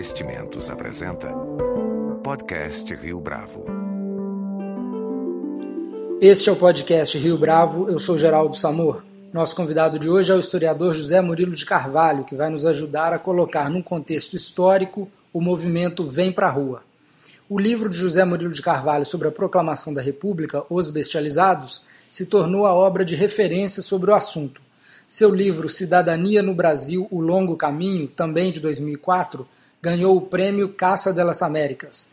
Investimentos apresenta Podcast Rio Bravo. Este é o podcast Rio Bravo, eu sou Geraldo Samor. Nosso convidado de hoje é o historiador José Murilo de Carvalho, que vai nos ajudar a colocar num contexto histórico o movimento Vem Pra Rua. O livro de José Murilo de Carvalho sobre a proclamação da República, Os Bestializados, se tornou a obra de referência sobre o assunto. Seu livro Cidadania no Brasil, O Longo Caminho, também de 2004, ganhou o prêmio Caça delas Américas.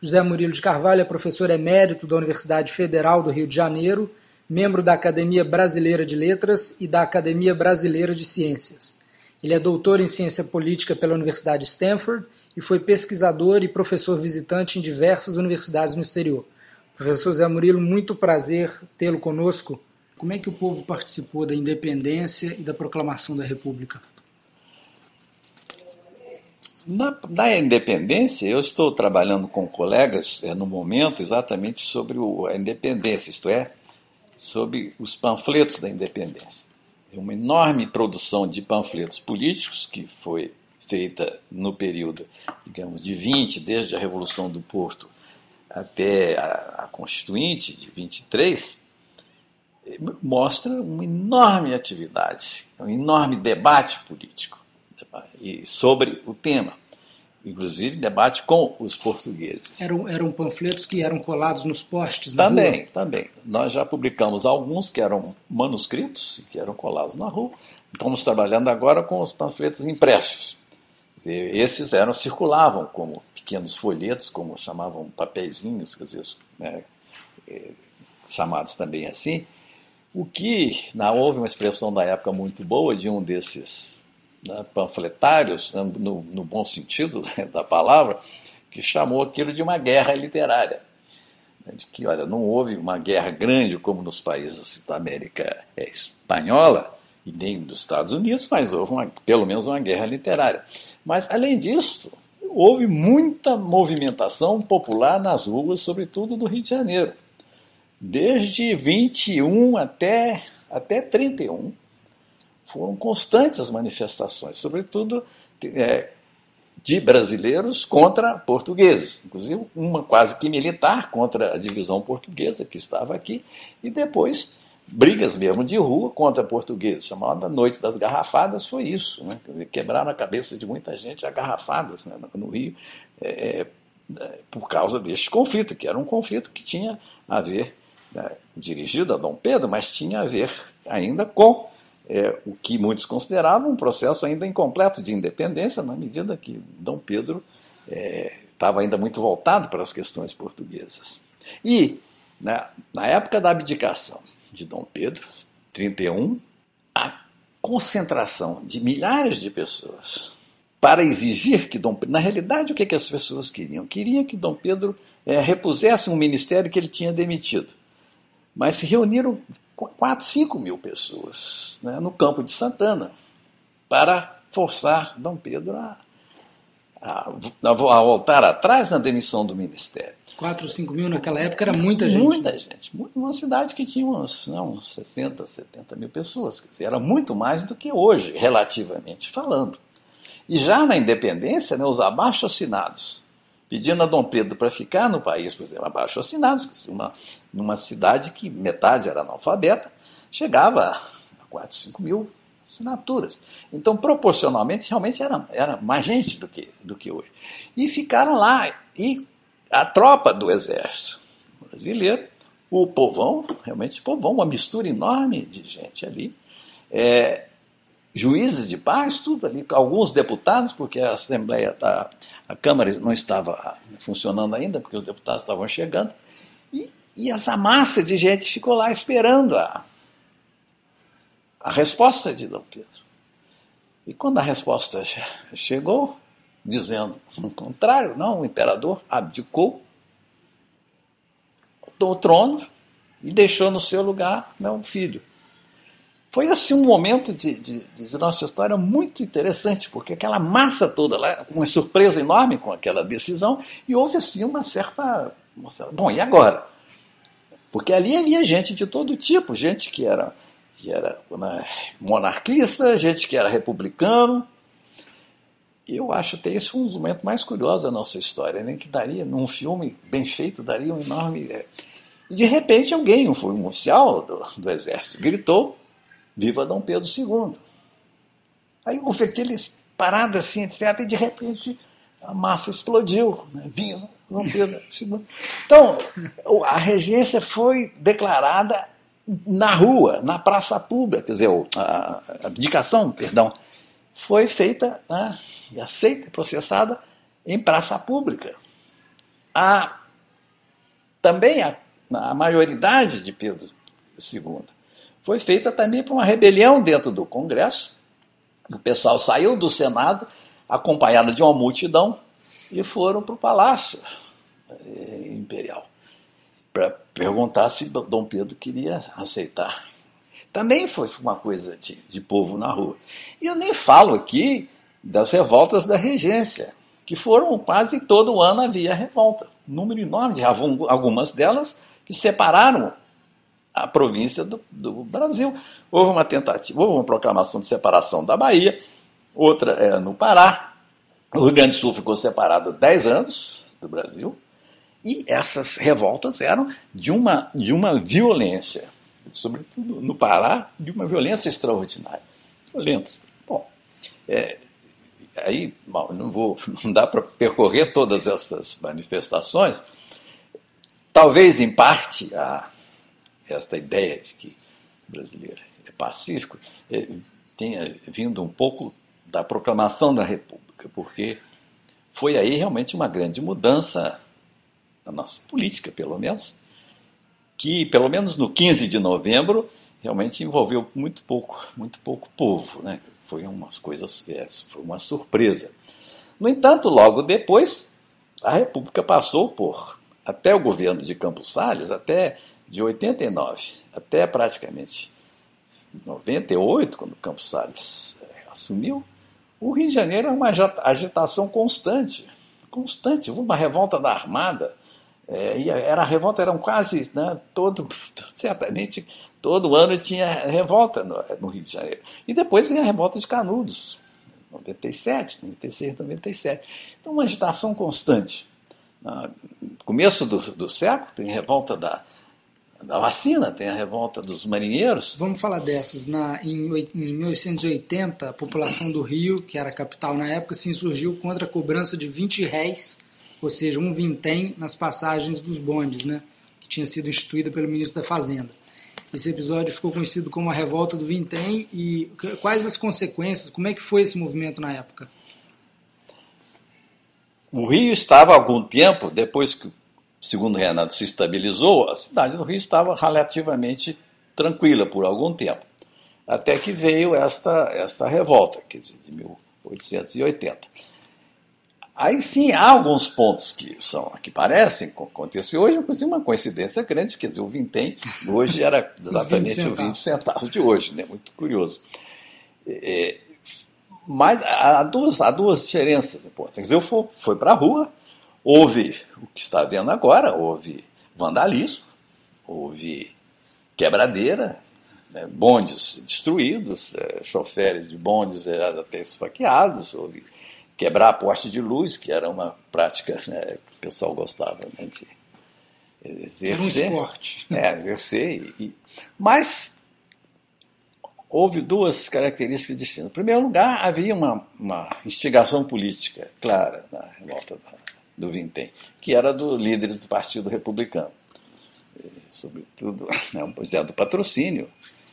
José Murilo de Carvalho é professor emérito da Universidade Federal do Rio de Janeiro, membro da Academia Brasileira de Letras e da Academia Brasileira de Ciências. Ele é doutor em ciência política pela Universidade Stanford e foi pesquisador e professor visitante em diversas universidades no exterior. Professor José Murilo, muito prazer tê-lo conosco. Como é que o povo participou da independência e da proclamação da República? Na, na independência, eu estou trabalhando com colegas é, no momento exatamente sobre o, a independência, isto é, sobre os panfletos da independência. É uma enorme produção de panfletos políticos que foi feita no período, digamos, de 20, desde a Revolução do Porto até a, a Constituinte de 23, mostra uma enorme atividade, um enorme debate político sobre o tema. Inclusive debate com os portugueses. Eram, eram panfletos que eram colados nos postes na também, rua? Também, Nós já publicamos alguns que eram manuscritos, que eram colados na rua. Estamos trabalhando agora com os panfletos impressos. Esses eram circulavam como pequenos folhetos, como chamavam papeizinhos, quer dizer, né, é, chamados também assim, o que, na, houve uma expressão da época muito boa de um desses né, panfletários, né, no, no, bom sentido da palavra, que chamou aquilo de uma guerra literária. Né, de que, olha, não houve uma guerra grande como nos países da América Espanhola e nem dos Estados Unidos, mas houve uma, pelo menos uma guerra literária. Mas, além disso, houve muita movimentação popular nas ruas, sobretudo do Rio de Janeiro desde 21 até, até 31, foram constantes as manifestações, sobretudo é, de brasileiros contra portugueses, inclusive uma quase que militar contra a divisão portuguesa que estava aqui, e depois brigas mesmo de rua contra portugueses, chamada Noite das Garrafadas, foi isso, né? dizer, quebraram a cabeça de muita gente a garrafadas né? no Rio, é, é, por causa deste conflito, que era um conflito que tinha a ver né, dirigido a Dom Pedro, mas tinha a ver ainda com é, o que muitos consideravam um processo ainda incompleto de independência, na medida que Dom Pedro é, estava ainda muito voltado para as questões portuguesas. E, né, na época da abdicação de Dom Pedro, 31, a concentração de milhares de pessoas para exigir que Dom Pedro. Na realidade, o que, que as pessoas queriam? Queriam que Dom Pedro é, repusesse um ministério que ele tinha demitido. Mas se reuniram 4, 5 mil pessoas né, no campo de Santana para forçar Dom Pedro a, a, a, voltar atrás na demissão do ministério. 4, 5 mil naquela época era muita gente. Muita né? gente. Uma cidade que tinha uns, não, uns 60, 70 mil pessoas. Quer dizer, era muito mais do que hoje, relativamente falando. E já na independência, né, os abaixo assinados pedindo a Dom Pedro para ficar no país, por exemplo, abaixo assinados, uma, numa cidade que metade era analfabeta, chegava a 4, 5 mil assinaturas. Então, proporcionalmente, realmente era, era mais gente do que, do que hoje. E ficaram lá. E a tropa do exército brasileiro, o povão, realmente povão, uma mistura enorme de gente ali, é, juízes de paz, tudo ali, alguns deputados, porque a Assembleia, a, a Câmara não estava funcionando ainda, porque os deputados estavam chegando, e, e essa massa de gente ficou lá esperando a, a resposta de Dom Pedro. E quando a resposta chegou, dizendo o contrário, não, o imperador abdicou do trono e deixou no seu lugar meu filho. Foi assim um momento de, de, de, nossa história muito interessante, porque aquela massa toda lá, uma surpresa enorme com aquela decisão, e houve assim uma certa. Uma certa bom, e agora? Porque ali havia gente de todo tipo, gente que era, que era né, monarquista, gente que era republicano. eu acho até esse um dos momentos mais curiosos da nossa história, né? que daria, num filme bem feito, daria um enorme. É... E de repente alguém, foi um oficial do, do exército, gritou: Viva Dom Pedro II! Aí houve aquele parada assim, etc. E de repente a massa explodiu. Né? Viva Dom Pedro II! Então, a regência foi declarada na rua, na praça pública, quer dizer, a abdicação, perdão, foi feita, né, aceita, processada em praça pública. A, também a, a maioridade de Pedro II foi feita também por uma rebelião dentro do Congresso. O pessoal saiu do Senado, acompanhado de uma multidão, e foram para o Palácio eh, Imperial para perguntar se Dom Pedro queria aceitar também foi uma coisa de, de povo na rua. E eu nem falo aqui das revoltas da regência, que foram quase todo ano havia revolta. número enorme de algumas delas que separaram a província do, do, Brasil. Houve uma tentativa, houve uma proclamação de separação da Bahia, outra é, no Pará. O Rio Grande do Sul ficou separado 10 anos do Brasil. E essas revoltas eram de uma, de uma violência sobretudo no Pará, de uma violência extraordinária. Violentos. Bom, é, aí não vou, não dá para percorrer todas essas manifestações. Talvez, em parte, a, esta ideia de que o brasileiro é pacífico é, tenha vindo um pouco da proclamação da República, porque foi aí realmente uma grande mudança na nossa política, pelo menos, que, pelo menos no 15 de novembro, realmente envolveu muito pouco, muito pouco povo. Né? Foi umas coisas, é, foi uma surpresa. No entanto, logo depois, a República passou por, até o governo de Campos Salles, até de 89, até praticamente 98, quando Campos Salles é, assumiu, o Rio de Janeiro era uma agitação constante, constante, uma revolta da Armada, é, e era a revolta, eram quase né, todo, certamente todo ano tinha revolta no, no, Rio de Janeiro. E depois vem a revolta de Canudos, 97, 96, 97. Então, uma agitação constante. No começo do, do século, tem revolta da, da vacina, tem a revolta dos marinheiros. Vamos falar dessas. Na, em, em 1880, a população do Rio, que era a capital na época, se insurgiu contra a cobrança de 20 réis ou seja, um vintém nas passagens dos bondes, né, que tinha sido instituída pelo ministro da Fazenda. Esse episódio ficou conhecido como a Revolta do Vintém e quais as consequências, como é que foi esse movimento na época? O Rio estava há algum tempo, depois que, segundo Renato, se estabilizou, a cidade do Rio estava relativamente tranquila por algum tempo. Até que veio esta, esta revolta, de 1880. Aí sim há alguns pontos que são que parecem acontecer hoje, inclusive uma coincidência grande, quer dizer, o vintém hoje era exatamente 20 o 20 centavos de hoje, né? muito curioso. É, mas há duas, há duas diferenças importantes. Quer dizer, foi, foi para a rua, houve o que está vendo agora, houve vandalismo, houve quebradeira, né? bondes destruídos, é, choferes de bondes até esfaqueados, houve quebrar a poste de luz, que era uma prática né, que o pessoal gostava né, de exercer. Era um esporte. É, exercer. E, mas houve duas características distintas. Em primeiro lugar, havia uma, uma instigação política clara na revolta do Vintém, que era dos líderes do Partido Republicano. E, sobretudo, né, projeto do patrocínio,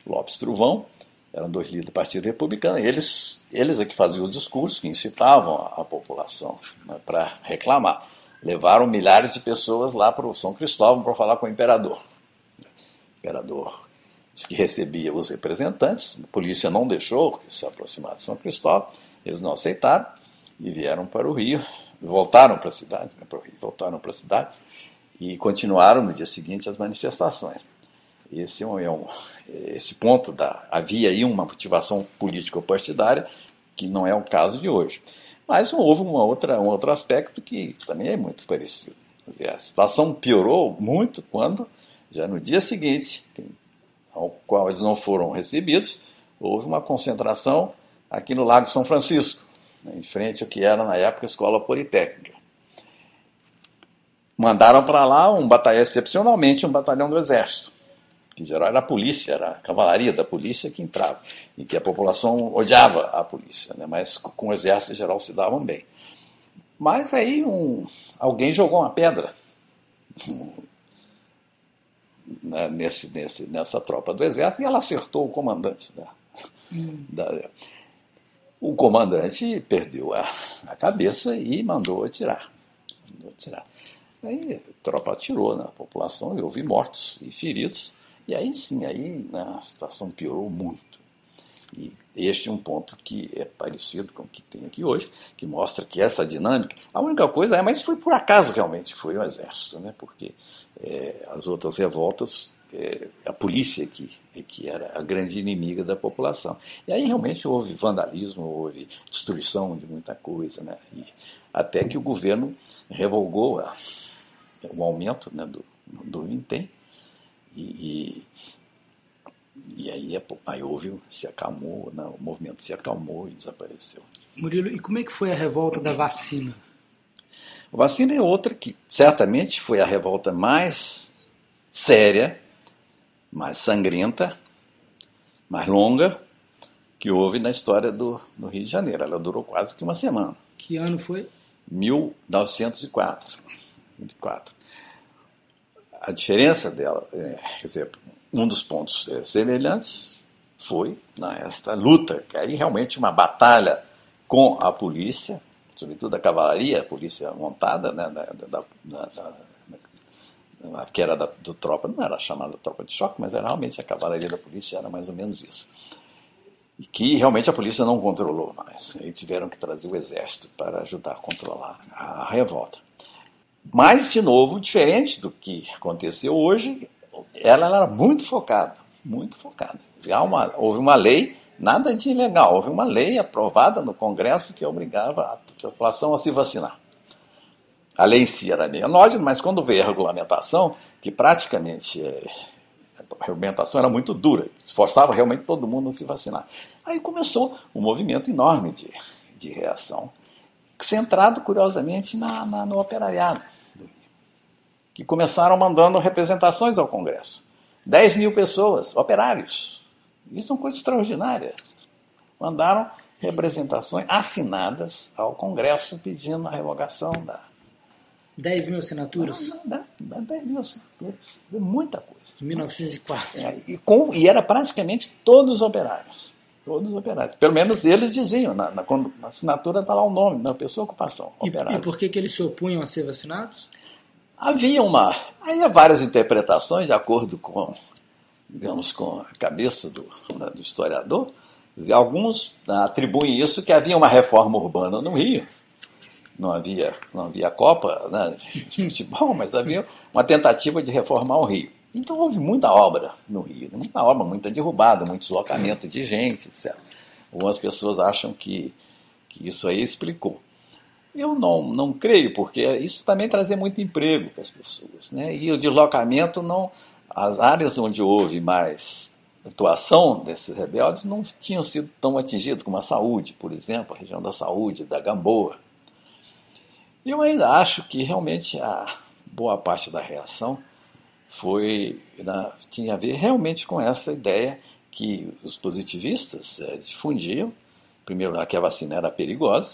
Lopes Truvão, eram dois líderes do Partido Republicano, e eles, eles é que faziam os discursos que incitavam a, a população né, para reclamar. Levaram milhares de pessoas lá para o São Cristóvão para falar com o imperador. O imperador disse que recebia os representantes, a polícia não deixou se aproximar de São Cristóvão, eles não aceitaram e vieram para o Rio, voltaram para a cidade, né, voltaram para a cidade e continuaram no dia seguinte as manifestações. Esse é é um, esse ponto da havia aí uma motivação político-partidária que não é o caso de hoje. Mas houve uma outra, um outro aspecto que também é muito parecido. Dizer, a situação piorou muito quando, já no dia seguinte, ao qual eles não foram recebidos, houve uma concentração aqui no Lago São Francisco. Né, em frente ao que era na época a Escola Politécnica. Mandaram para lá um batalhão, excepcionalmente um batalhão do Exército, que geral era a polícia, era a cavalaria da polícia que entrava, e que a população odiava a polícia, né, mas com o Exército em geral se davam bem. Mas aí um, alguém jogou uma pedra né, nesse, nesse, nessa tropa do exército e ela acertou o comandante. Da, hum. da, o comandante perdeu a, a cabeça e mandou atirar. Mandou atirar. Aí a tropa atirou na população e houve mortos e feridos. E aí sim, aí né, a situação piorou muito. E este é um ponto que é parecido com o que tem aqui hoje, que mostra que essa dinâmica. A única coisa é, mas foi por acaso realmente foi o exército, né? porque é, as outras revoltas, é, a polícia que, que era a grande inimiga da população. E aí realmente houve vandalismo, houve destruição de muita coisa, né? E até que o governo revogou a, o aumento né, do, do vintém e, e, e aí, é aí houve, se acalmou, né, o movimento se acalmou e desapareceu. Murilo, e como é que foi a revolta da vacina? A vacina é outra que certamente foi a revolta mais séria, mais sangrenta, mais longa que houve na história do, do Rio de Janeiro. Ela durou quase que uma semana. Que ano foi? 1904. 24. A diferença dela, é, quer dizer, um dos pontos é, semelhantes foi nesta luta, que aí realmente uma batalha com a polícia, sobretudo a cavalaria, a polícia montada, né, da, da, da, da que era do tropa, não era chamada tropa de choque, mas era realmente a cavalaria da polícia, era mais ou menos isso. E que realmente a polícia não controlou mais. Aí tiveram que trazer o exército para ajudar a controlar a revolta. Mas, de novo, diferente do que aconteceu hoje, ela, ela era muito focada, muito focada. Uma, houve uma lei Nada de ilegal. Houve uma lei aprovada no Congresso que obrigava a população a se vacinar. A lei em si era menóide, mas quando veio a regulamentação, que praticamente é, a regulamentação era muito dura, forçava realmente todo mundo a se vacinar. Aí começou um movimento enorme de, de reação, centrado, curiosamente, na, na, no operariado, que começaram mandando representações ao Congresso. 10 mil pessoas, operários, isso é uma coisa extraordinária. Mandaram representações assinadas ao Congresso pedindo a revogação da. 10 mil assinaturas? Dá, dá, 10 mil assinaturas. É muita coisa. Em 1904. É, e, com, e era praticamente todos os operários. Todos os operários. Pelo menos eles diziam, na, na, na assinatura está lá o nome, na pessoa ocupação. E, e por que, que eles se opunham a ser vacinados? Havia uma. Aí há várias interpretações, de acordo com digamos, com a cabeça do, né, do historiador, alguns atribuem isso que havia uma reforma urbana no Rio. Não havia, não havia Copa né, de futebol, mas havia uma tentativa de reformar o Rio. Então houve muita obra no Rio, muita obra, muita derrubada, muito deslocamento de gente, etc. Algumas pessoas acham que, que isso aí explicou. Eu não, não creio, porque isso também trazia muito emprego para as pessoas. Né? E o deslocamento não, as áreas onde houve mais atuação desses rebeldes não tinham sido tão atingidas como a saúde, por exemplo, a região da saúde, da Gamboa. Eu ainda acho que realmente a boa parte da reação foi na, tinha a ver realmente com essa ideia que os positivistas é, difundiam, primeiro que a vacina era perigosa,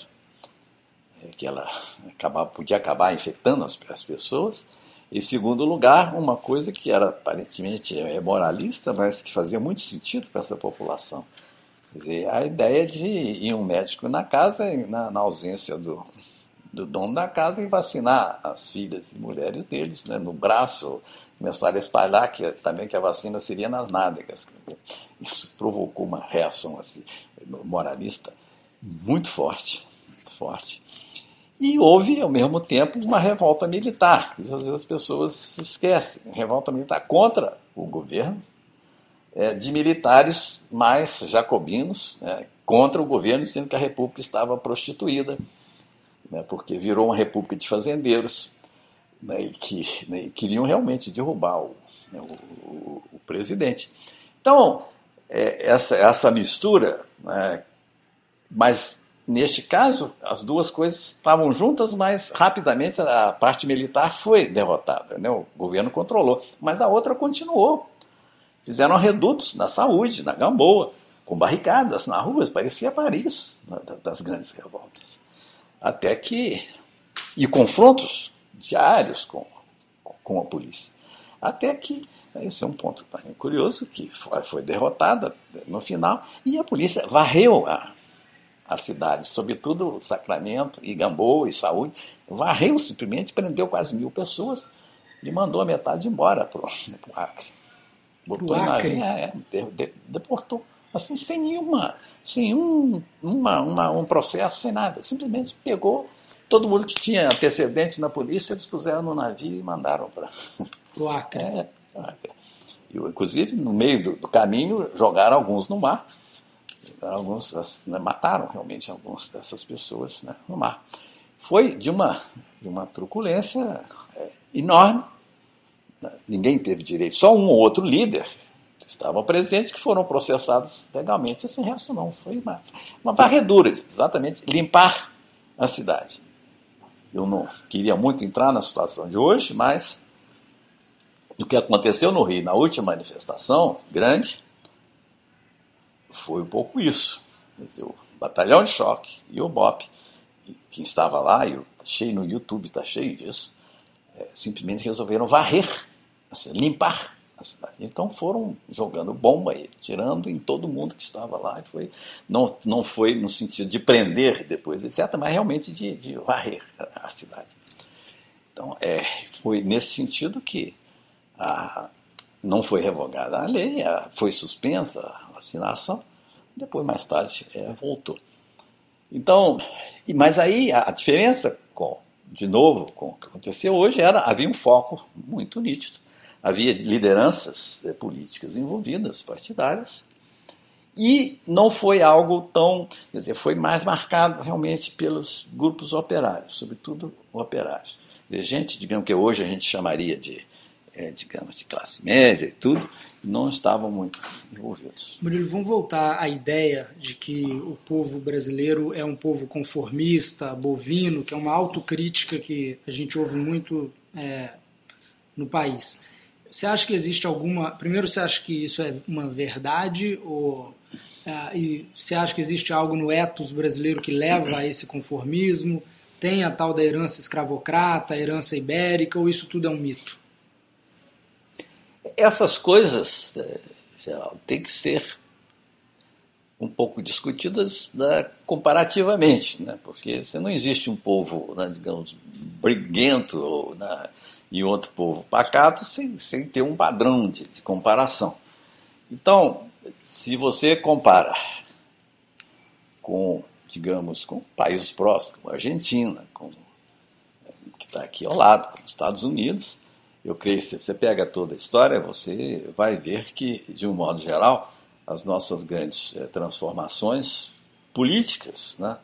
é, que ela acabava, podia acabar infectando as, as pessoas, em segundo lugar, uma coisa que era aparentemente é moralista, mas que fazia muito sentido para essa população. Quer dizer, a ideia de ir um médico na casa, na, na ausência do, do dono da casa, e vacinar as filhas e mulheres deles né, no braço, começar a espalhar que, também que a vacina seria nas nádegas. Isso provocou uma reação assim, moralista muito forte, muito forte. E houve, ao mesmo tempo, uma revolta militar. Isso às vezes as pessoas se esquecem. Revolta militar contra o governo, é, de militares mais jacobinos, né, contra o governo, dizendo que a república estava prostituída, né, porque virou uma república de fazendeiros, né, e que né, queriam realmente derrubar o, né, o, o, o presidente. Então, é, essa, essa mistura, né, mas neste caso, as duas coisas estavam juntas, mas rapidamente a parte militar foi derrotada. Né? O governo controlou, mas a outra continuou. Fizeram redutos na saúde, na Gamboa, com barricadas na rua, parecia Paris, das grandes revoltas. Até que. e confrontos diários com, com a polícia. Até que, esse é um ponto também curioso, que foi, foi derrotada no final, e a polícia varreu a, a cidade, sobretudo Sacramento e Gamboa e Saúde, varreu simplesmente, prendeu quase mil pessoas e mandou a metade embora para o Acre. Botou em navio, é, deportou assim, sem nenhuma, sem um, uma, uma, um processo, sem nada. Simplesmente pegou todo mundo que tinha antecedente na polícia, eles puseram no navio e mandaram para o Acre. É, e, inclusive, no meio do, do, caminho, jogaram alguns no mar. Alguns né, mataram realmente algumas dessas pessoas né, no mar. Foi de uma, de uma truculência é, enorme. Ninguém teve direito, só um ou outro líder estavam presentes que foram processados legalmente. Esse resto não, foi uma, uma varredura, exatamente, limpar a cidade. Eu não queria muito entrar na situação de hoje, mas o que aconteceu no Rio na última manifestação grande foi um pouco isso. O batalhão de choque e o BOP, quem estava lá, e cheio no YouTube, está cheio disso, é, simplesmente resolveram varrer, assim, limpar a cidade. Então foram jogando bomba e tirando em todo mundo que estava lá. E foi, não, não foi no sentido de prender depois, etc., mas realmente de, de varrer a cidade. Então é, foi nesse sentido que a, não foi revogada a lei, a, foi suspensa a vacinação, depois mais tarde é, voltou. Então, mas aí a diferença com, de novo, com o que aconteceu hoje era havia um foco muito nítido havia lideranças eh, políticas envolvidas, partidárias, e não foi algo tão, quer dizer, foi mais marcado realmente pelos grupos operários, sobretudo operários. De gente, digamos que hoje a gente chamaria de, é, digamos, de classe média e tudo, não estavam muito envolvidos. Murilo, vamos voltar à ideia de que o povo brasileiro é um povo conformista, bovino, que é uma autocrítica que a gente ouve muito é, no país. Você acha que existe alguma. Primeiro, você acha que isso é uma verdade? Ou, uh, e você acha que existe algo no ethos brasileiro que leva a esse conformismo? Tem a tal da herança escravocrata, a herança ibérica, ou isso tudo é um mito? Essas coisas é, têm que ser um pouco discutidas né, comparativamente, né, porque não existe um povo, né, digamos, briguento ou, né, e outro povo pacato sem, sem ter um padrão de, de comparação. Então, se você compara com, digamos, com países próximos, como a Argentina, com, que está aqui ao lado, como os Estados Unidos, eu creio que se você pega toda a história, você vai ver que, de um modo geral, as nossas grandes é, transformações políticas, né,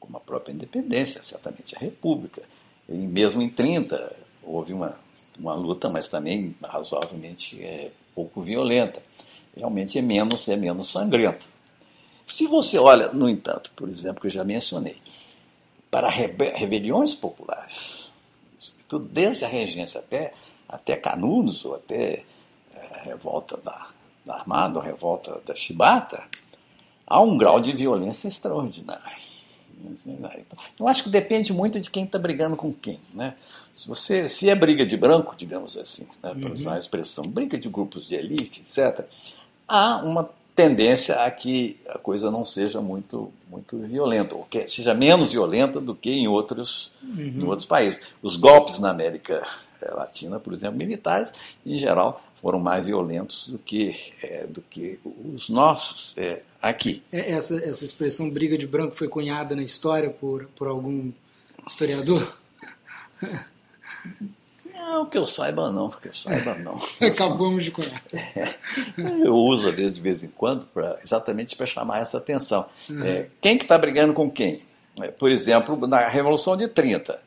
como a própria independência, certamente a República, e mesmo em 30, houve uma, uma luta, mas também razoavelmente é, pouco violenta. Realmente é menos, é menos sangrenta. Se você olha, no entanto, por exemplo, que eu já mencionei, para rebeliões populares, tudo desde a regência até, até Canudos, ou até é, revolta da, da Armada, ou revolta da Chibata, há um grau de violência extraordinário. Eu acho que depende muito de quem está brigando com quem. Né? Se, você, se é briga de branco, digamos assim, né, para usar a expressão, briga de grupos de elite, etc., há uma tendência a que a coisa não seja muito, muito violenta, ou que seja menos violenta do que em outros, uhum. em outros países. Os golpes na América Latina, por exemplo, militares, em geral, foram mais violentos do que, é, do que os nossos é, aqui. É, essa, essa expressão briga de branco foi cunhada na história por, por algum historiador? Não, que eu saiba não, que eu saiba não. Acabamos de cunhar. É, eu uso às vezes de vez em quando pra, exatamente para chamar essa atenção. Uhum. É, quem que está brigando com quem? É, por exemplo, na Revolução de 30,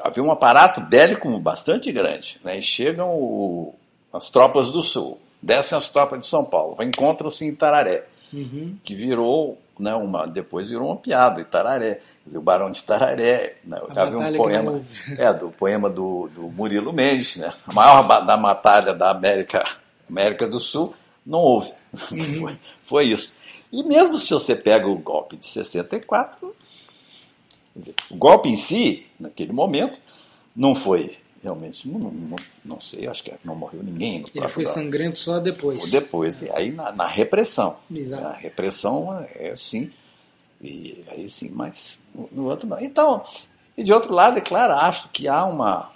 havia um aparato bélico bastante grande. Né, e chegam o, as tropas do Sul, descem as tropas de São Paulo, encontram-se em Tararé. Uhum. que virou, né, uma, depois virou uma piada, Itararé. Quer dizer, o Barão de Itararé. Né, havia um poema, é, do poema do, do Murilo Mendes, né? A maior da batalha da América, América do Sul, não houve. Uhum. Foi, foi isso. E mesmo se você pega o golpe de 64, quer dizer, o golpe em si, naquele momento, não foi realmente, não, não, não sei, acho que não morreu ninguém no Ele foi golpe. sangrento só depois. Depois, e aí na, na repressão. Exato. A repressão é sim, e aí sim, mas no, no outro não. Então, e de outro lado, é claro, acho que há uma.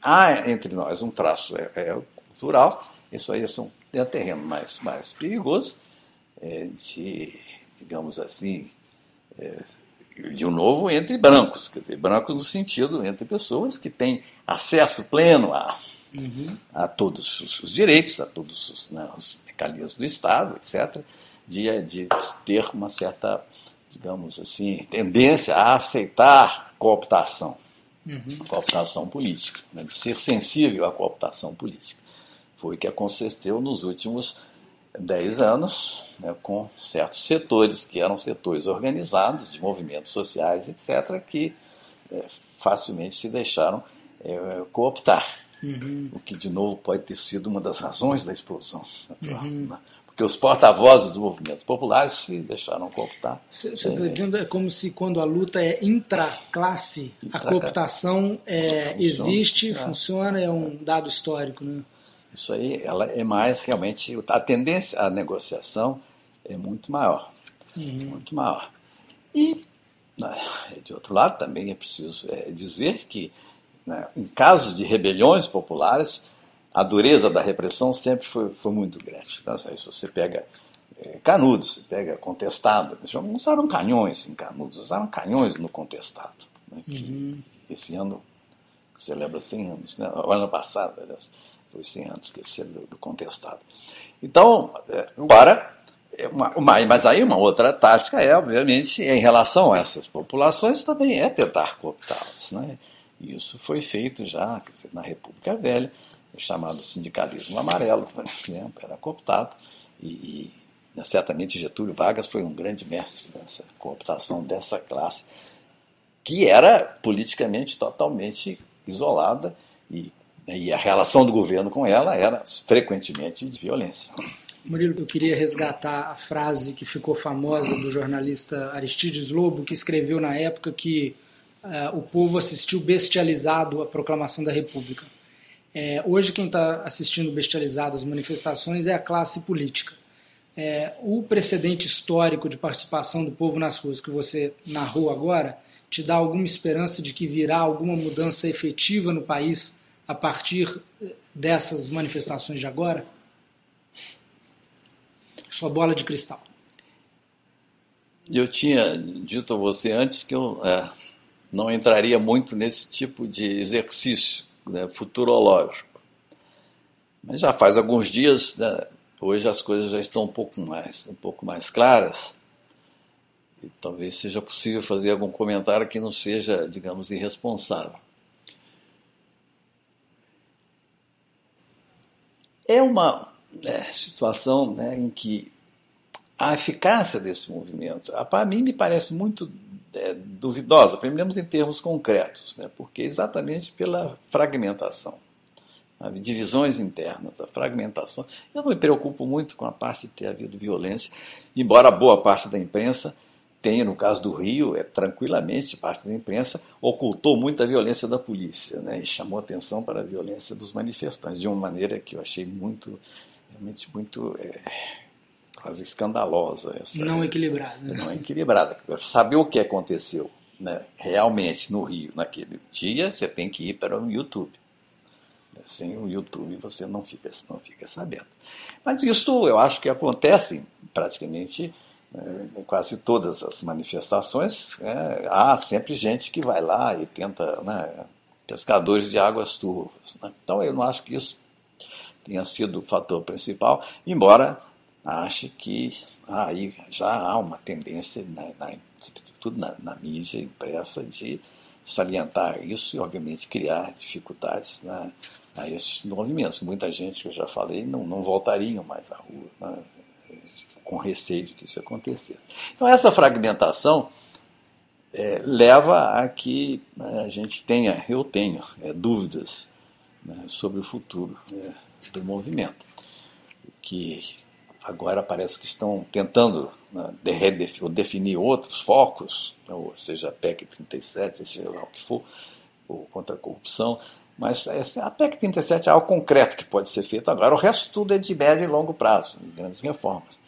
Há entre nós um traço é, é cultural, isso aí é um, é um terreno mais, mais perigoso, é, de, digamos assim, é, de um novo entre brancos, quer dizer, brancos no sentido entre pessoas que têm acesso pleno a, Uhum. a todos os, os direitos, a todos os, né, os mecanismos do Estado, etc., de, de ter uma certa, digamos assim, tendência a aceitar cooptação, Uhum. cooptação política, né, de ser sensível à cooptação política. Foi o que aconteceu nos últimos dez anos, né, com certos setores que eram setores organizados, de movimentos sociais, etc., que eh, facilmente se deixaram eh, cooptar. Uhum. O que, de novo, pode ter sido uma das razões da explosão natural. Uhum. né? Porque os porta-vozes dos movimentos populares se deixaram cooptar. Você está dizendo é como se quando a luta é intraclasse, a Intra- cooptação é, Funciona. existe, É. funciona, é um dado histórico, né? Isso aí ela é mais realmente. A tendência à negociação é muito maior. Uhum. Muito maior. E, né, de outro lado, também é preciso é, dizer que, né, em casos de rebeliões populares, a dureza da repressão sempre foi, foi muito grande. Então, se você pega é, Canudos, você pega Contestado, eles não usaram canhões em Canudos, usaram canhões no Contestado. né, que Esse ano celebra 100 anos, né? o ano passado, aliás, foi 100 anos que ele celebrou do Contestado. Então, é, agora, é uma, uma- mas aí uma outra tática é, obviamente, em relação a essas populações, também é tentar cooptá-las. Né? Isso foi feito já dizer, na República Velha, o chamado sindicalismo amarelo, por exemplo, era cooptado, e, e certamente Getúlio Vargas foi um grande mestre dessa cooptação dessa classe, que era politicamente totalmente isolada e, e a relação do governo com ela era frequentemente de violência. Murilo, eu queria resgatar a frase que ficou famosa do jornalista Aristides Lobo, que escreveu na época que o povo assistiu bestializado à proclamação da República. Eh, hoje, quem está assistindo bestializado às manifestações é a classe política. Eh, o precedente histórico de participação do povo nas ruas que você narrou agora te dá alguma esperança de que virá alguma mudança efetiva no país a partir eh, dessas manifestações de agora? Sua bola de cristal. Eu tinha dito a você antes que eu é, não entraria muito nesse tipo de exercício né, futurológico. Mas já faz alguns dias, né, hoje as coisas já estão um pouco mais, um pouco mais claras. E talvez seja possível fazer algum comentário que não seja, digamos, irresponsável. É uma é, situação né, em que a eficácia desse movimento, para mim, me parece muito é, duvidosa, menos em termos concretos, né, porque exatamente pela fragmentação, divisões internas, a fragmentação. Eu não me preocupo muito com a parte de ter havido violência, embora boa parte da imprensa tenha, no caso do Rio, é, tranquilamente parte da imprensa ocultou muita violência da polícia né, e chamou atenção para a violência dos manifestantes, de uma maneira que eu achei muito, realmente muito é, quase escandalosa. Essa, Não equilibrada. Né? Não equilibrada. Saber o que aconteceu né, realmente no Rio naquele dia, você tem que ir para o YouTube. Sem o YouTube você não fica, não fica sabendo. Mas isso eu acho que acontece praticamente em quase todas as manifestações. É, há sempre gente que vai lá e tenta, né, pescadores de águas turvas. Né? Então eu não acho que isso tenha sido o fator principal, embora ache que aí já há uma tendência, na, na, sobretudo na, na mídia impressa, de salientar isso e, obviamente, criar dificuldades né, a esses movimentos. Muita gente, que eu já falei, não, não voltariam mais à rua. Né? com receio de que isso acontecesse. Então, essa fragmentação é, leva a que né, a gente tenha, eu tenho, é, dúvidas né, sobre o futuro é, do movimento. Que agora parece que estão tentando né, definir outros focos, né, ou seja, a PEC 37, seja lá o que for, ou contra a corrupção, mas a PEC 37 é algo concreto que pode ser feito agora. O resto tudo é de médio e longo prazo, grandes reformas.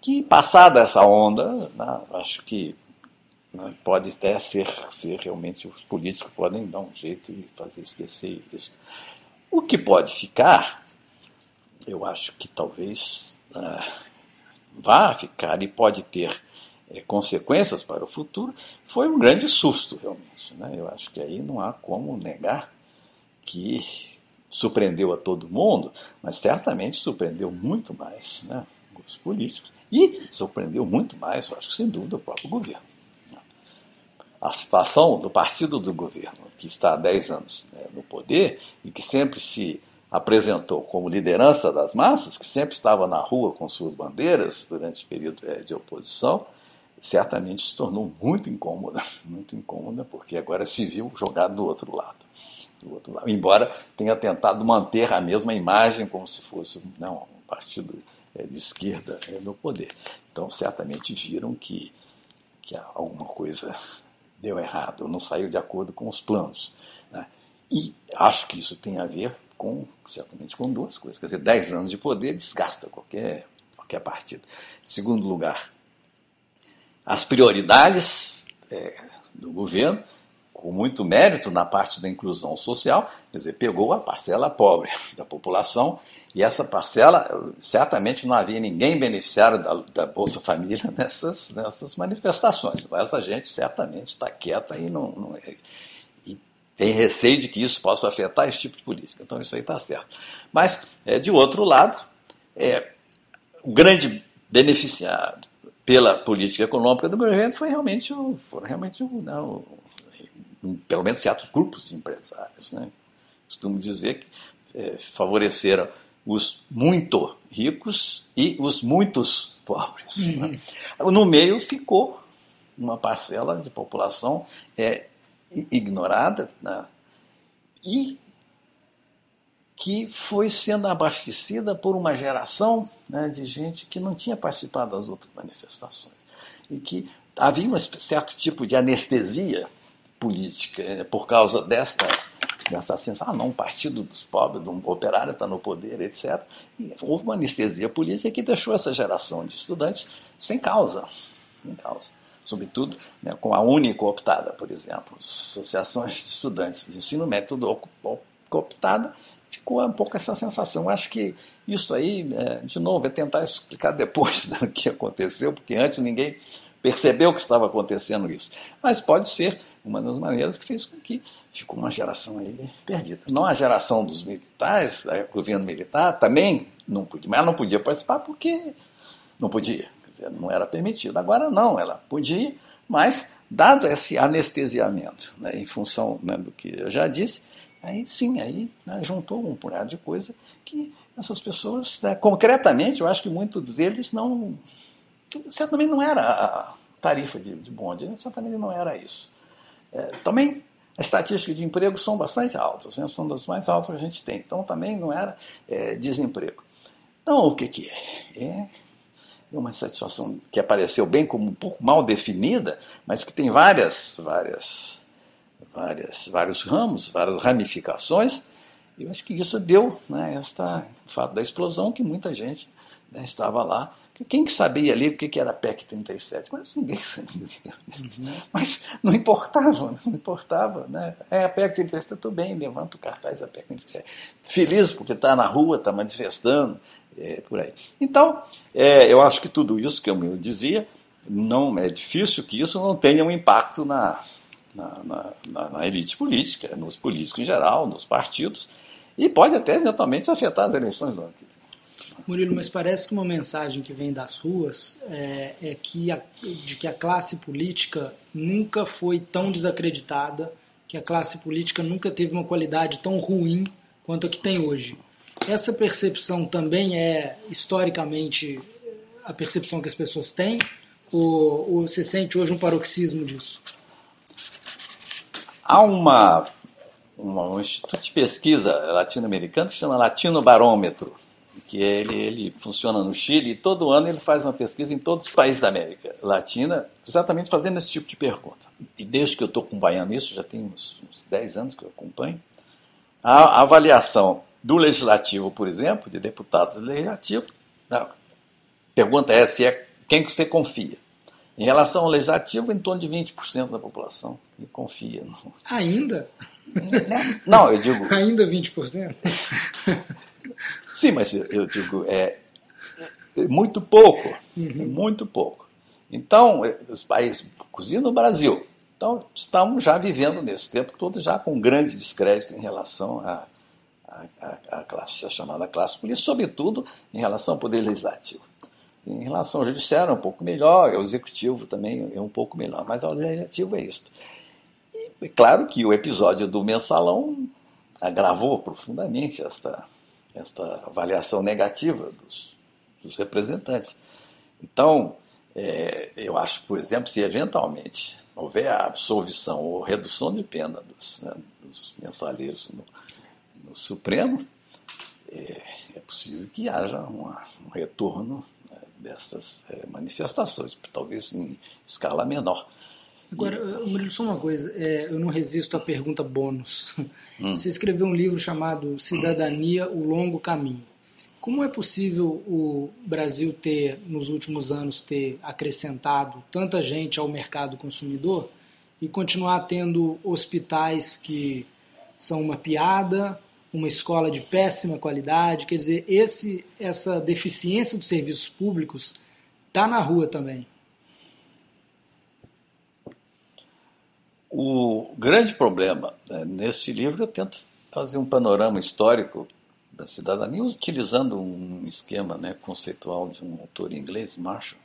Que, passada essa onda, né, acho que né, pode até ser, ser realmente os políticos podem dar um jeito de fazer esquecer isso. O que pode ficar, eu acho que talvez vá ficar e pode ter é, consequências para o futuro, foi um grande susto, realmente. Né? Eu acho que aí não há como negar que surpreendeu a todo mundo, mas certamente surpreendeu muito mais né, os políticos e surpreendeu muito mais, eu acho que sem dúvida, o próprio governo. A situação do partido do governo, que está há 10 anos né, no poder e que sempre se apresentou como liderança das massas, que sempre estava na rua com suas bandeiras durante o período é, de oposição, certamente se tornou muito incômoda, muito incômoda, porque agora se viu jogado do outro lado. Do outro lado. Embora tenha tentado manter a mesma imagem como se fosse não, um partido é, de esquerda é, no poder. Então, certamente viram que, que alguma coisa deu errado, não saiu de acordo com os planos. Né? E acho que isso tem a ver com, certamente, com duas coisas. Quer dizer, 10 anos de poder desgasta qualquer, qualquer partido. Segundo lugar, as prioridades é, do governo, com muito mérito na parte da inclusão social, quer dizer, pegou a parcela pobre da população e essa parcela, certamente não havia ninguém beneficiário da, da Bolsa Família nessas, nessas manifestações. Então, essa gente certamente está quieta e não, não é, tem receio de que isso possa afetar esse tipo de política. Então, isso aí está certo. Mas, é, de outro lado, é, o grande beneficiado pela política econômica do governo foi realmente o, foram realmente o, não, né, pelo menos certos grupos de empresários. Né? Costumo dizer que é, favoreceram os muito ricos e os muitos pobres. Né? Uhum. No meio ficou uma parcela de população é, ignorada né? e que foi sendo abastecida por uma geração né, de gente que não tinha participado das outras manifestações e que havia um certo tipo de anestesia política né, por causa desta dessa sensação, ah não, o partido dos pobres, do operário está no poder, etc. E houve uma anestesia política que deixou essa geração de estudantes sem causa, sem causa. Sobretudo né, com a única optada, por exemplo, associações de estudantes de ensino médio, tudo cooptada, ficou um pouco essa sensação. Eu acho que isso aí, é, de novo, é tentar explicar depois do que aconteceu, porque antes ninguém percebeu que estava acontecendo isso. Mas pode ser uma das maneiras que fez com que ficou uma geração aí perdida. Não a geração dos militares, o governo militar também não podia, mas não podia participar porque não podia, não era permitido. Agora não, ela podia, mas dado esse anestesiamento, né, em função né, do que eu já disse, aí sim, aí né, juntou um punhado de coisa que essas pessoas, né, concretamente, eu acho que muitos deles não. Certamente não era a tarifa de, de bonde, né, certamente não era isso. É, também as estatísticas de emprego são bastante altas, né, são das mais altas que a gente tem, então também não era é, desemprego. Então, o que, que é? É uma satisfação que apareceu bem como um pouco mal definida, mas que tem várias, várias várias, vários ramos, várias ramificações. E eu acho que isso deu né, esta, o fato da explosão que muita gente né, estava lá. Quem que sabia ali o que era a PEC 37? Mas ninguém sabia. Uhum. Mas não importava, não importava. Né? É a PEC 37, tudo bem, levanta o cartaz da PEC 37. Feliz porque está na rua, está manifestando, é, por aí. Então, é, eu acho que tudo isso que eu dizia, não é difícil que isso não tenha um impacto na, na, na, na, elite política, nos políticos em geral, nos partidos, e pode até eventualmente afetar as eleições do ano. Murilo, mas parece que uma mensagem que vem das ruas é, é que a, de que a classe política nunca foi tão desacreditada, que a classe política nunca teve uma qualidade tão ruim quanto a que tem hoje. Essa percepção também é historicamente a percepção que as pessoas têm? Ou, ou você sente hoje um paroxismo disso? Há uma, uma, um instituto de pesquisa latino-americano que chama Latino Barômetro, que ele, ele funciona no Chile e todo ano ele faz uma pesquisa em todos os países da América Latina, exatamente fazendo esse tipo de pergunta. E desde que eu estou acompanhando isso, já tem uns, uns 10 anos que eu acompanho, a avaliação do legislativo, por exemplo, de deputados legislativos, a pergunta é se é quem que você confia. Em relação ao legislativo, em torno de 20% da população que confia. No... Ainda? Não, eu digo. Ainda 20%? Sim, mas eu digo, é, é muito pouco. Uhum. Muito pouco. Então, é, os países, inclusive no Brasil, então, estamos já vivendo nesse tempo todo já com grande descrédito em relação a, a, a, classe, a chamada classe política, sobretudo em relação ao poder legislativo. Em relação ao judiciário é um pouco melhor, ao executivo também é um pouco melhor, mas ao legislativo é isso. E é claro que o episódio do mensalão agravou profundamente esta, esta avaliação negativa dos, dos representantes. Então, é, eu acho, por exemplo, se eventualmente houver a absolvição ou redução de pena dos, né, dos mensaleiros no, Supremo, é, é, possível que haja uma, um retorno dessas é, manifestações, talvez em escala menor. Agora, Murilo, só uma coisa, é, eu não resisto à pergunta bônus. Hum. Você escreveu um livro chamado Cidadania, o Longo Caminho. Como é possível o Brasil ter, nos últimos anos, ter acrescentado tanta gente ao mercado consumidor e continuar tendo hospitais que são uma piada, uma escola de péssima qualidade. Quer dizer, esse, essa deficiência dos serviços públicos está na rua também. O grande problema né, neste livro eu tento fazer um panorama histórico da cidadania utilizando um esquema né, conceitual de um autor inglês, Marshall,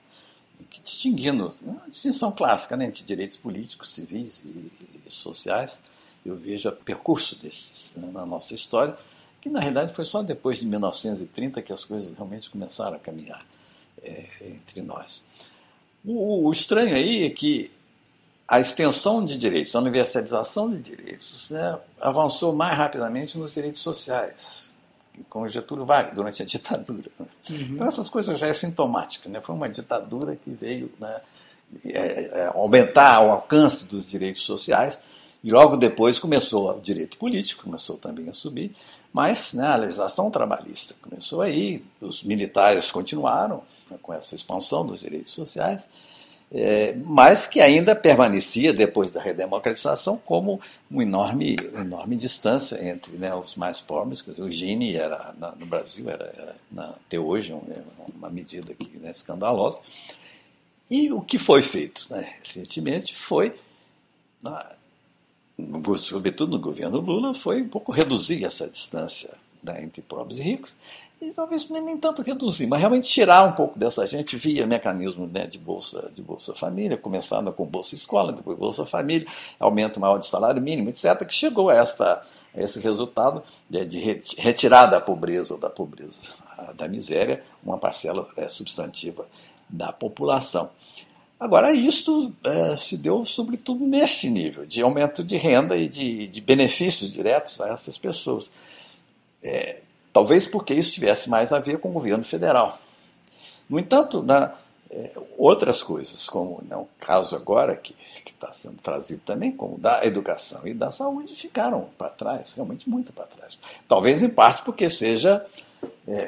que distinguindo uma distinção clássica né, entre direitos políticos, civis e, e sociais eu vejo o percurso desses né, na nossa história, que na realidade foi só depois de 1930 que as coisas realmente começaram a caminhar é, entre nós. O, o, estranho aí é que a extensão de direitos, a universalização de direitos, né, avançou mais rapidamente nos direitos sociais, com Getúlio Vargas, durante a ditadura. Né. Uhum. Então essas coisas já é sintomática. Né? Foi uma ditadura que veio né, é, é, aumentar o alcance dos direitos sociais e logo depois começou o direito político, começou também a subir, mas né, a legislação trabalhista começou aí, os militares continuaram né, com essa expansão dos direitos sociais, é, mas que ainda permanecia, depois da redemocratização, como uma enorme, enorme distância entre né, os mais pobres. o Gini era, na, no Brasil era, era na, até hoje uma, uma medida que, né, escandalosa. E o que foi feito né, recentemente foi sobretudo no governo Lula, foi um pouco reduzir essa distância né, entre pobres e ricos, e talvez nem tanto reduzir, mas realmente tirar um pouco dessa gente via mecanismo né, de bolsa de bolsa família, começando com bolsa escola, depois bolsa família, aumento maior de salário mínimo, etc., que chegou a, esta, a esse resultado de, de retirar da pobreza ou da pobreza da miséria uma parcela é, substantiva da população. Agora, isto é, se deu sobretudo neste nível de aumento de renda e de, de benefícios diretos a essas pessoas. É, talvez porque isso tivesse mais a ver com o governo federal. No entanto, na, é, outras coisas, como né, o caso agora que está sendo trazido também, como da educação e da saúde, ficaram para trás, realmente muito para trás. Talvez em parte porque seja, é,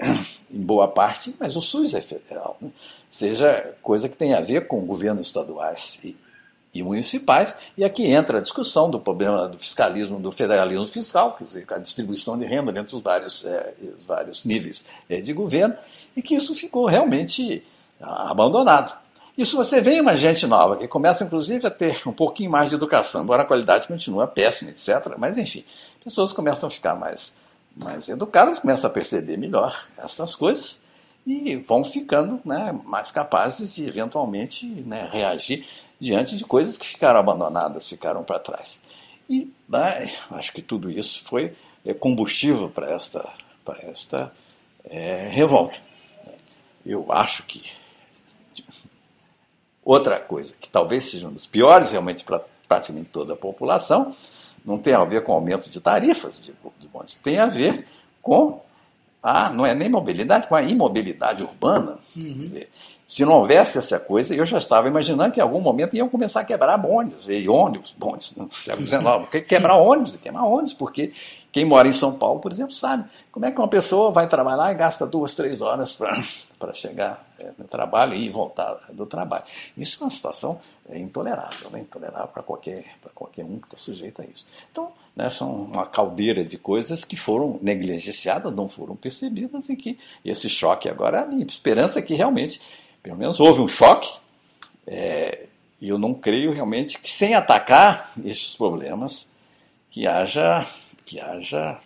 em boa parte, mas o SUS é federal. Né? seja coisa que tenha a ver com governos estaduais e, e, municipais, e aqui entra a discussão do problema do fiscalismo, do federalismo fiscal, quer dizer, a distribuição de renda dentro dos vários, é, os vários níveis é, de governo, e que isso ficou realmente abandonado. Isso você vê uma gente nova, que começa inclusive a ter um pouquinho mais de educação, embora a qualidade continue péssima, etc. Mas enfim, pessoas começam a ficar mais, mais educadas, começam a perceber melhor essas coisas, e vão ficando né, mais capazes de eventualmente né, reagir diante de coisas que ficaram abandonadas, ficaram para trás. E né, acho que tudo isso foi é, combustível para esta, esta é, revolta. Eu acho que Outra coisa, que talvez seja um dos piores realmente para praticamente toda a população, não tem a ver com aumento de tarifas de, de bondes, tem a ver com a, não é nem mobilidade, com a imobilidade urbana. Uhum. Se não houvesse essa coisa, eu já estava imaginando que em algum momento iam começar a quebrar bondes, e ônibus, bondes no século XIX, quebrar ônibus, queimar ônibus, porque quem mora em São Paulo, por exemplo, sabe como é que uma pessoa vai trabalhar e gasta duas, três horas para chegar é, no trabalho e voltar do trabalho. Isso é uma situação é, intolerável, né? intolerável para qualquer, qualquer um que está sujeito a isso. Então, né, são uma caldeira de coisas que foram negligenciadas, não foram percebidas e que esse choque agora, a minha esperança é que realmente, pelo menos houve um choque, é, e eu não creio realmente que sem atacar estes problemas, que haja que haja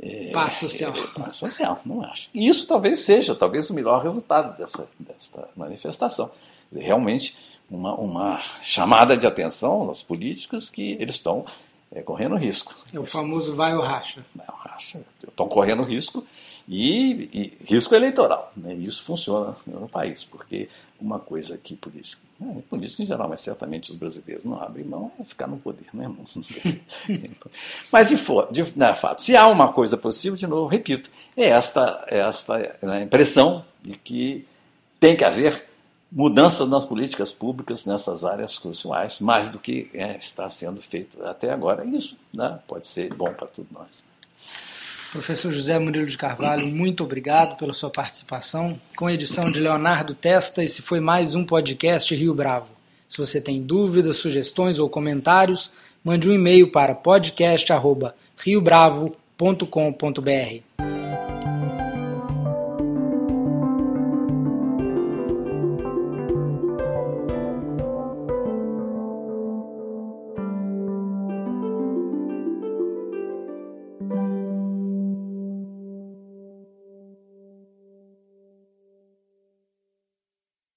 é, paz social. É, paz social, não acho. E isso talvez seja, talvez o melhor resultado dessa, dessa manifestação. Realmente uma, uma chamada de atenção aos políticos que eles estão é, correndo risco. É o famoso vai ou racha. Vai ou racha. Estão correndo risco e, e risco eleitoral. Né? Isso funciona no país, porque uma coisa que político, né? político em geral, mas certamente os brasileiros não abrem mão é ficar no poder. Né? mas de, de né, fato, se há uma coisa possível, de novo, repito, é esta, é esta né, impressão de que tem que haver mudanças nas políticas públicas nessas áreas cruciais, mais do que é, está sendo feito até agora. Isso né, pode ser bom para todos nós. Professor José Murilo de Carvalho, muito obrigado pela sua participação. Com edição de Leonardo Testa, esse foi mais um podcast Rio Bravo. Se você tem dúvidas, sugestões ou comentários, mande um e-mail para podcast@riobravo.com.br.